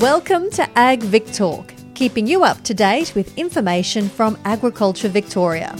Welcome to Ag Vic Talk, keeping you up to date with information from Agriculture Victoria.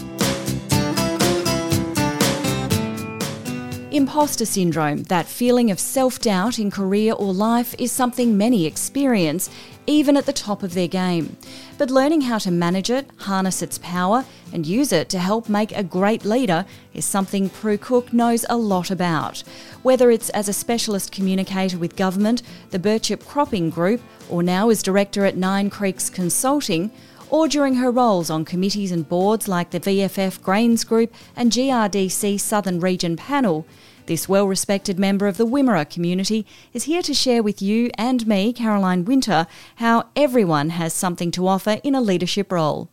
Imposter syndrome, that feeling of self doubt in career or life, is something many experience, even at the top of their game. But learning how to manage it, harness its power, and use it to help make a great leader is something Pru Cook knows a lot about. Whether it's as a specialist communicator with government, the Birchip Cropping Group, or now as director at Nine Creeks Consulting, or during her roles on committees and boards like the VFF Grains Group and GRDC Southern Region Panel, this well respected member of the Wimmera community is here to share with you and me, Caroline Winter, how everyone has something to offer in a leadership role.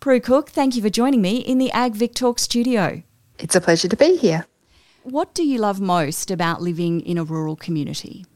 Pru Cook, thank you for joining me in the Ag Vic Talk studio. It's a pleasure to be here. What do you love most about living in a rural community?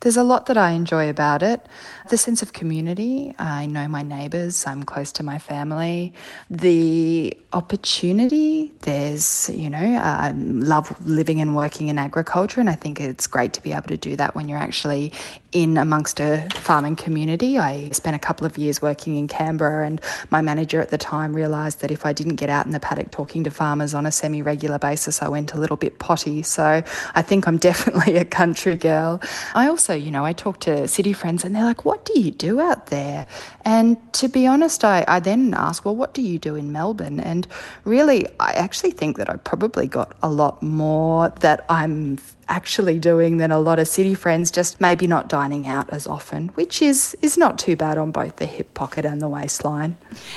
There's a lot that I enjoy about it. The sense of community. I know my neighbours, I'm close to my family. The opportunity, there's, you know, I love living and working in agriculture, and I think it's great to be able to do that when you're actually in amongst a farming community. I spent a couple of years working in Canberra, and my manager at the time realised that if I didn't get out in the paddock talking to farmers on a semi regular basis, I went a little bit potty. So I think I'm definitely a country girl. I also, you know, I talk to city friends and they're like, What do you do out there? And to be honest, I, I then ask, Well, what do you do in Melbourne? And really, I actually think that I probably got a lot more that I'm actually doing than a lot of city friends, just maybe not dining out as often, which is, is not too bad on both the hip pocket and the waistline.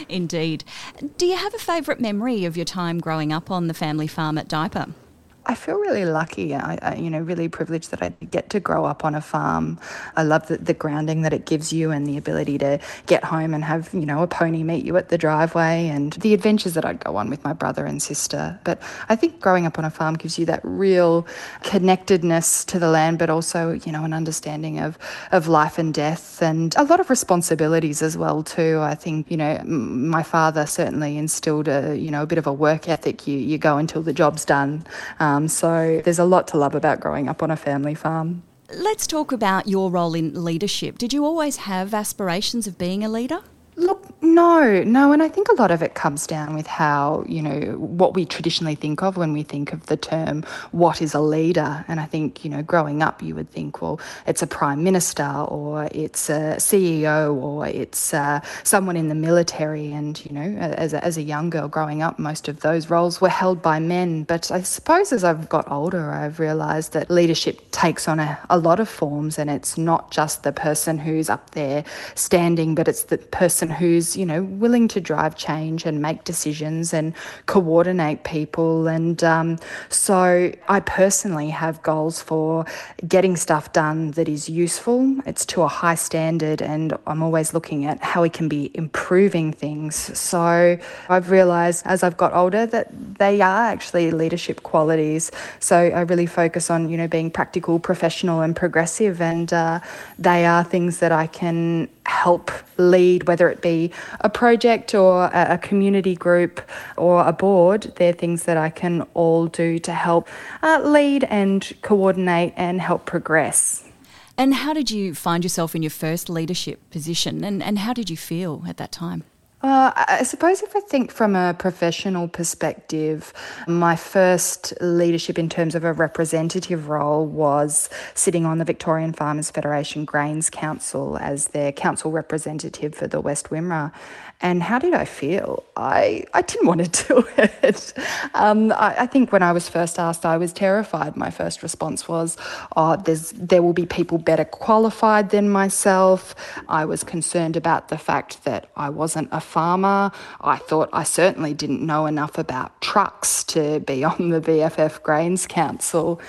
Indeed. Do you have a favourite memory of your time growing up on the family farm at Diapur? I feel really lucky, I, I, you know, really privileged that I get to grow up on a farm. I love the, the grounding that it gives you and the ability to get home and have, you know, a pony meet you at the driveway and the adventures that I'd go on with my brother and sister. But I think growing up on a farm gives you that real connectedness to the land, but also, you know, an understanding of, of life and death and a lot of responsibilities as well, too. I think, you know, my father certainly instilled a, you know, a bit of a work ethic. You, you go until the job's done. Um, um, so there's a lot to love about growing up on a family farm. Let's talk about your role in leadership. Did you always have aspirations of being a leader? Look, no, no, and I think a lot of it comes down with how, you know, what we traditionally think of when we think of the term what is a leader. And I think, you know, growing up, you would think, well, it's a prime minister or it's a CEO or it's uh, someone in the military. And, you know, as a, as a young girl growing up, most of those roles were held by men. But I suppose as I've got older, I've realised that leadership takes on a, a lot of forms and it's not just the person who's up there standing, but it's the person who's, you know, willing to drive change and make decisions and coordinate people. And um, so I personally have goals for getting stuff done that is useful. It's to a high standard, and I'm always looking at how we can be improving things. So I've realized as I've got older that they are actually leadership qualities. So I really focus on, you know, being practical, professional, and progressive. And uh, they are things that I can help lead, whether it be a project or a, community group or a board. They're things that I can all do to help uh, lead and coordinate and help progress. And how did you find yourself in your first leadership position and, and how did you feel at that time? Uh, I suppose if I think from a professional perspective, my first leadership in terms of a representative role was sitting on the Victorian Farmers Federation Grains Council as their council representative for the West Wimmera. And how did I feel? I, I didn't want to do it. Um, I, I, think when I was first asked, I was terrified. My first response was, oh, there's, there will be people better qualified than myself. I was concerned about the fact that I wasn't a farmer. I thought I certainly didn't know enough about trucks to be on the VFF Grains Council.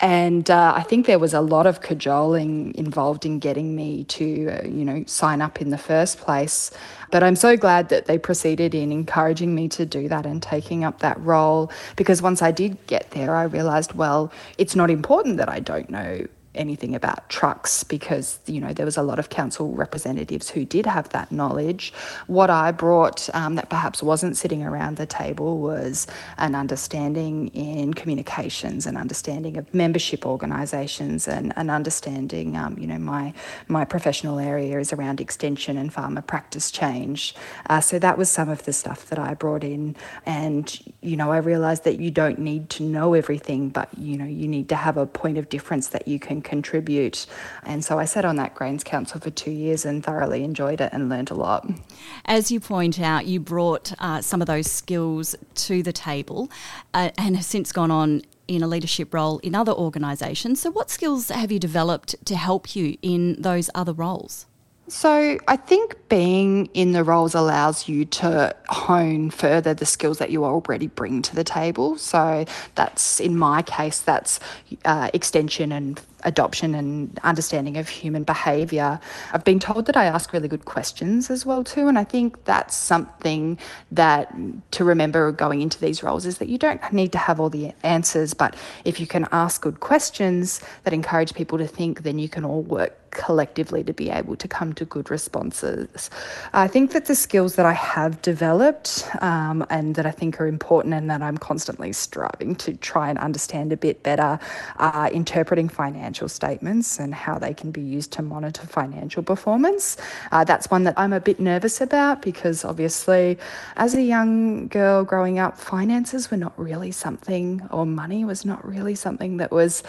And uh, I think there was a lot of cajoling involved in getting me to, uh, you know, sign up in the first place. But I'm so glad that they proceeded in encouraging me to do that and taking up that role because once I did get there, I realized, well, it's not important that I don't know anything about trucks because, you know, there was a lot of council representatives who did have that knowledge. What I brought um, that perhaps wasn't sitting around the table was an understanding in communications, an understanding of membership organisations, and an understanding, um, you know, my, my professional area is around extension and farmer practice change. Uh, so that was some of the stuff that I brought in. And, you know, I realised that you don't need to know everything, but, you know, you need to have a point of difference that you can contribute. And so I sat on that Grains Council for two years and thoroughly enjoyed it and learned a lot. As you point out, you brought uh, some of those skills to the table uh, and have since gone on in a leadership role in other organisations. So, what skills have you developed to help you in those other roles? So, I think being in the roles allows you to hone further the skills that you already bring to the table. So, that's in my case, that's uh, extension and adoption and understanding of human behavior. I've been told that I ask really good questions as well too, and I think that's something that to remember going into these roles is that you don't need to have all the answers, but if you can ask good questions that encourage people to think, then you can all work collectively to be able to come to good responses. I think that the skills that I have developed um, and that I think are important and that I'm constantly striving to try and understand a bit better are interpreting financial statements and how they can be used to monitor financial performance. Uh, that's one that I'm a bit nervous about because obviously, as a young girl growing up, finances were not really something, or money was not really something that was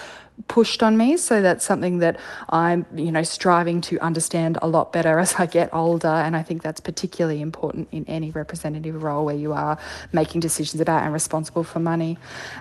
pushed on me. So that's something that I'm, you know, striving to understand a lot better as I get older. And I think that's particularly important in any representative role where you are making decisions about and responsible for money.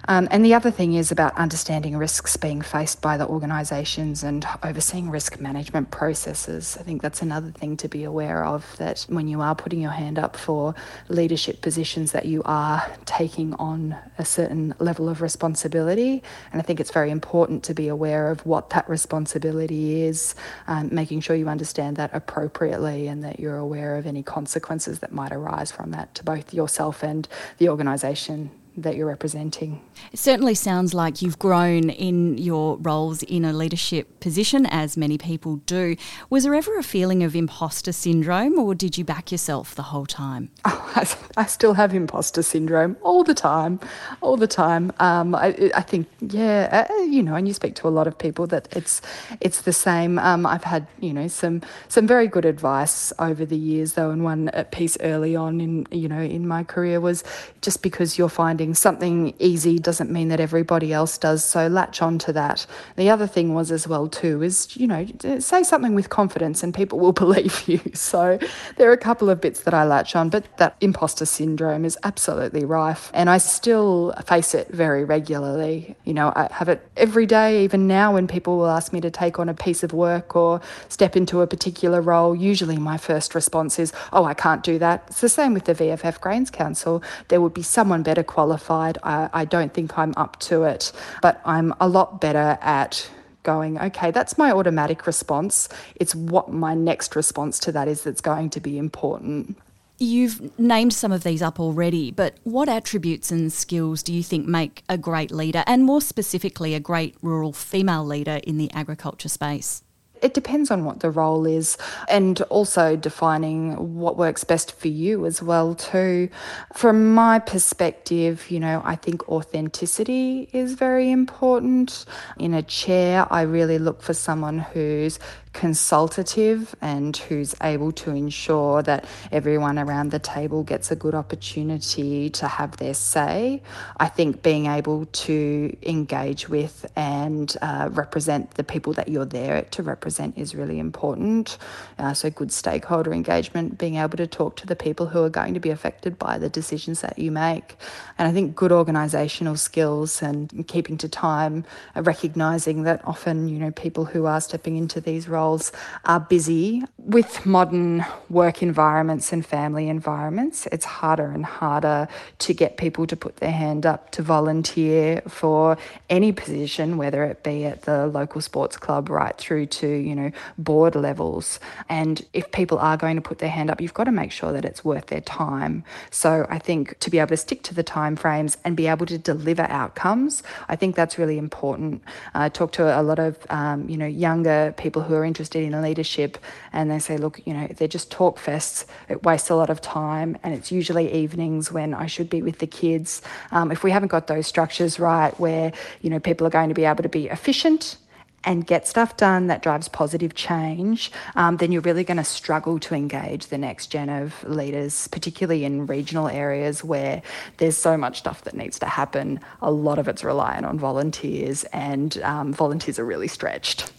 Um, and the other thing is about understanding risks being faced by the organisations and overseeing risk management processes. I think that's another thing to be aware of that when you are putting your hand up for leadership positions that you are taking on a certain level of responsibility. And I think it's very important to be aware of what that responsibility is, um, making sure you understand that appropriately and that you're aware of any consequences that might arise from that to both yourself and the organisation that you're representing. It certainly sounds like you've grown in your roles in a leadership position, as many people do. Was there ever a feeling of imposter syndrome, or did you back yourself the whole time? Oh, I, I, still have imposter syndrome all the time, all the time. Um, I, I, think, yeah, you know, and you speak to a lot of people that it's it's the same. Um, I've had, you know, some some very good advice over the years, though, and one piece early on in you know in my career was just because you're finding something easy doesn't mean that everybody else does. So latch on to that. The other thing was as well too is you know say something with confidence and people will believe you. So there are a couple of bits that I latch on, but that imposter syndrome is absolutely rife, and I still face it very regularly. You know, I have it every day, even now when people will ask me to take on a piece of work or step into a particular role. Usually, my first response is, "Oh, I can't do that." It's the same with the VFF Grains Council. There would be someone better qualified. I, I don't think I'm up to it, but I'm a lot better at going, okay, that's my automatic response. It's what my next response to that is that's going to be important. You've named some of these up already, but what attributes and skills do you think make a great leader, and more specifically, a great rural female leader in the agriculture space? It depends on what the role is and also defining what works best for you as well too. From my perspective, you know, I think authenticity is very important. In a chair, I really look for someone who's consultative and who's able to ensure that everyone around the table gets a good opportunity to have their say. I think being able to engage with and uh, represent the people that you're there to represent is really important. Uh, so, good stakeholder engagement, being able to talk to the people who are going to be affected by the decisions that you make. And I think good organisational skills and keeping to time, uh, recognising that often, you know, people who are stepping into these roles roles are busy. With modern work environments and family environments, it's harder and harder to get people to put their hand up to volunteer for any position, whether it be at the local sports club right through to you know, board levels. And if people are going to put their hand up, you've got to make sure that it's worth their time. So I think to be able to stick to the time frames and be able to deliver outcomes, I think that's really important. I talk to a lot of, um, you know, younger people who are interested in leadership and they say, look, you know, they're just talk fests. It wastes a lot of time and it's usually evenings when I should be with the kids. Um, if we haven't got those structures right where, you know, people are going to be able to be efficient and get stuff done that drives positive change, um, then you're really going to struggle to engage the next gen of leaders, particularly in regional areas where there's so much stuff that needs to happen. A lot of it's reliant on volunteers, and um, volunteers are really stretched.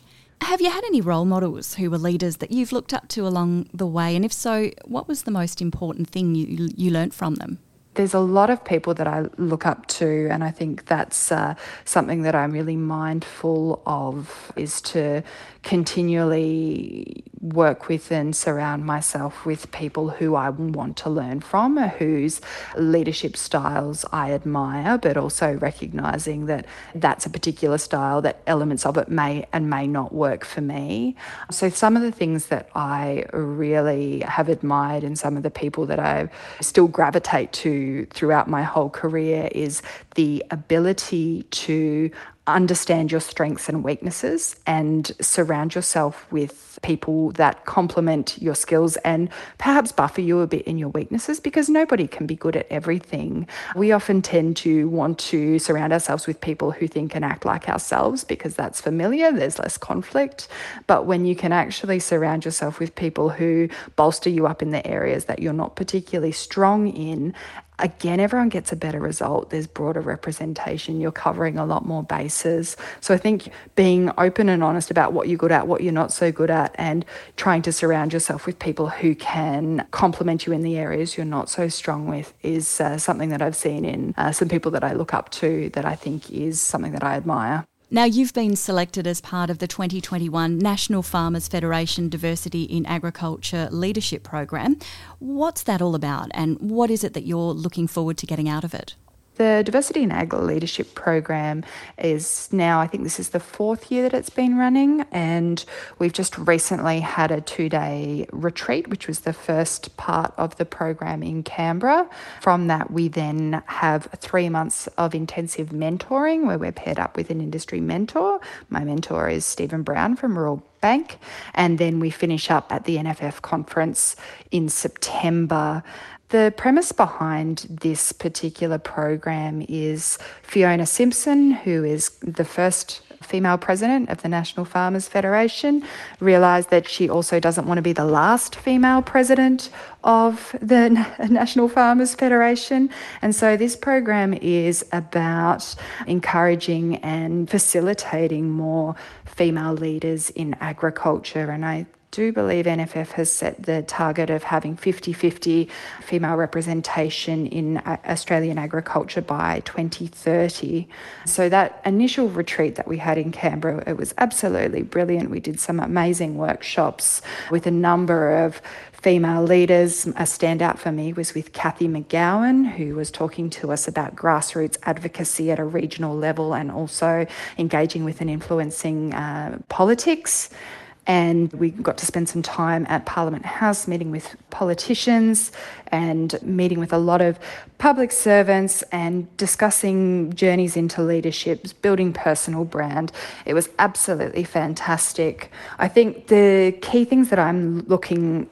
Have you had any role models who were leaders that you've looked up to along the way? And if so, what was the most important thing you, you learnt from them? There's a lot of people that I look up to, and I think that's uh, something that I'm really mindful of is to continually work with and surround myself with people who I want to learn from, whose leadership styles I admire, but also recognizing that that's a particular style, that elements of it may and may not work for me. So, some of the things that I really have admired and some of the people that I still gravitate to throughout my whole career is the ability to understand your strengths and weaknesses and surround yourself with people that complement your skills and perhaps buffer you a bit in your weaknesses because nobody can be good at everything. We often tend to want to surround ourselves with people who think and act like ourselves because that's familiar, there's less conflict. But when you can actually surround yourself with people who bolster you up in the areas that you're not particularly strong in again, everyone gets a better result. There's broader representation. You're covering a lot more bases. So I think being open and honest about what you're good at, what you're not so good at, and trying to surround yourself with people who can complement you in the areas you're not so strong with is uh, something that I've seen in uh, some people that I look up to that I think is something that I admire. Now, you've been selected as part of the 2021 National Farmers Federation Diversity in Agriculture Leadership Program. What's that all about, and what is it that you're looking forward to getting out of it? The Diversity in Ag Leadership Program is now, I think this is the fourth year that it's been running, and we've just recently had a two day retreat, which was the first part of the program in Canberra. From that, we then have three months of intensive mentoring where we're paired up with an industry mentor. My mentor is Stephen Brown from Rural Bank, and then we finish up at the NFF conference in September the premise behind this particular program is Fiona Simpson, who is the first female president of the National Farmers Federation, realised that she also doesn't want to be the last female president of the National Farmers Federation. And so this program is about encouraging and facilitating more female leaders in agriculture. And I do believe NFF has set the target of having 50 50 female representation in Australian agriculture by 2030. So, that initial retreat that we had in Canberra, it was absolutely brilliant. We did some amazing workshops with a number of female leaders. A standout for me was with Cathy McGowan, who was talking to us about grassroots advocacy at a regional level and also engaging with and influencing uh, politics. And we got to spend some time at Parliament House meeting with politicians and meeting with a lot of public servants and discussing journeys into leadership, building personal brand. It was absolutely fantastic. I think the key things that I'm looking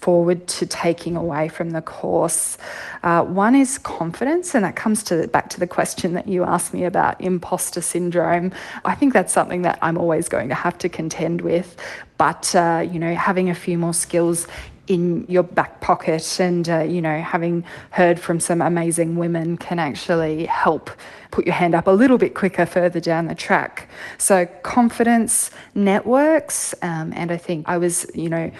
forward to taking away from the course. Uh, one is confidence, and that comes to back to the question that you asked me about imposter syndrome. I think that's something that I'm always going to have to contend with, but uh, you know, having a few more skills in your back pocket and uh, you know having heard from some amazing women can actually help put your hand up a little bit quicker further down the track so confidence networks um, and i think i was you know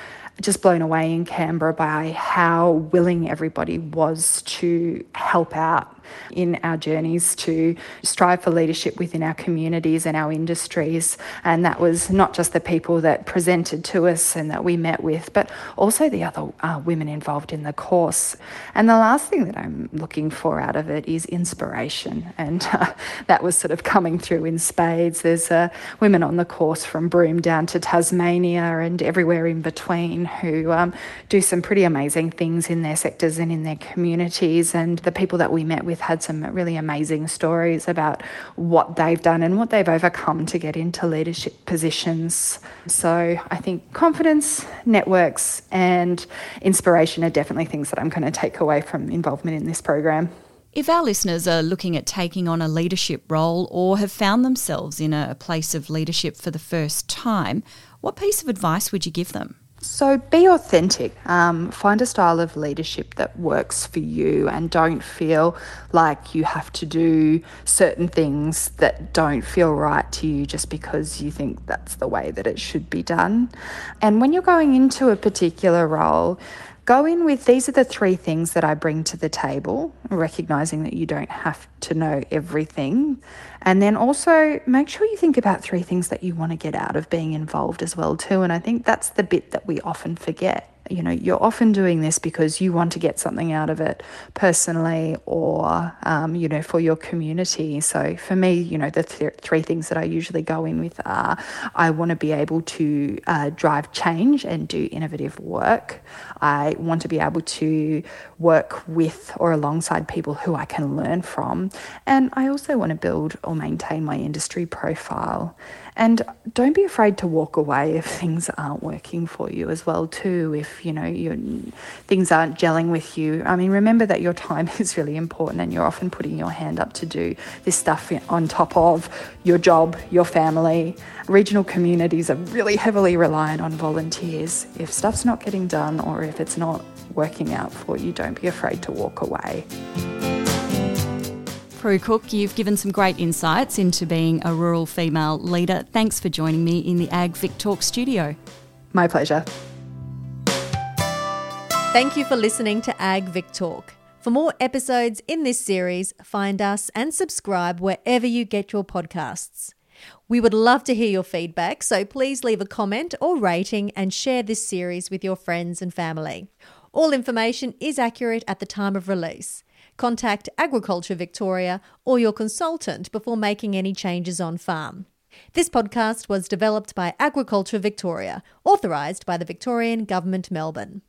just blown away in Canberra by how willing everybody was to help out in our journeys to strive for leadership within our communities and our industries. And that was not just the people that presented to us and that we met with, but also the other uh, women involved in the course. And the last thing that I'm looking for out of it is inspiration. And uh, that was sort of coming through in spades. There's uh, women on the course from Broome down to Tasmania and everywhere in between who um, do some pretty amazing things in their sectors and in their communities. And the people that we met with had some really amazing stories about what they've done and what they've overcome to get into leadership positions. So I think confidence, networks, and inspiration are definitely things that I'm going to take away from involvement in this program. If our listeners are looking at taking on a leadership role or have found themselves in a place of leadership for the first time, what piece of advice would you give them? So be authentic. Um, find a style of leadership that works for you and don't feel like you have to do certain things that don't feel right to you just because you think that's the way that it should be done. And when you're going into a particular role, go in with these are the three things that I bring to the table, recognizing that you don't have to know everything. And then also make sure you think about three things that you want to get out of being involved as well too. And I think that's the bit that we often forget you know, you're often doing this because you want to get something out of it personally or, um, you know, for your community. So for me, you know, the th- three things that I usually go in with are I want to be able to uh, drive change and do innovative work. I want to be able to work with or alongside people who I can learn from. And I also want to build or maintain my industry profile. And don't be afraid to walk away if things aren't working for you as well too. If you know your things aren't gelling with you. I mean, remember that your time is really important, and you're often putting your hand up to do this stuff on top of your job, your family. Regional communities are really heavily reliant on volunteers. If stuff's not getting done, or if it's not working out for you, don't be afraid to walk away. Pru Cook, you've given some great insights into being a rural female leader. Thanks for joining me in the Ag Vic Talk studio. My pleasure. Thank you for listening to Ag Vic Talk. For more episodes in this series, find us and subscribe wherever you get your podcasts. We would love to hear your feedback, so please leave a comment or rating and share this series with your friends and family. All information is accurate at the time of release. Contact Agriculture Victoria or your consultant before making any changes on farm. This podcast was developed by Agriculture Victoria, authorised by the Victorian Government Melbourne.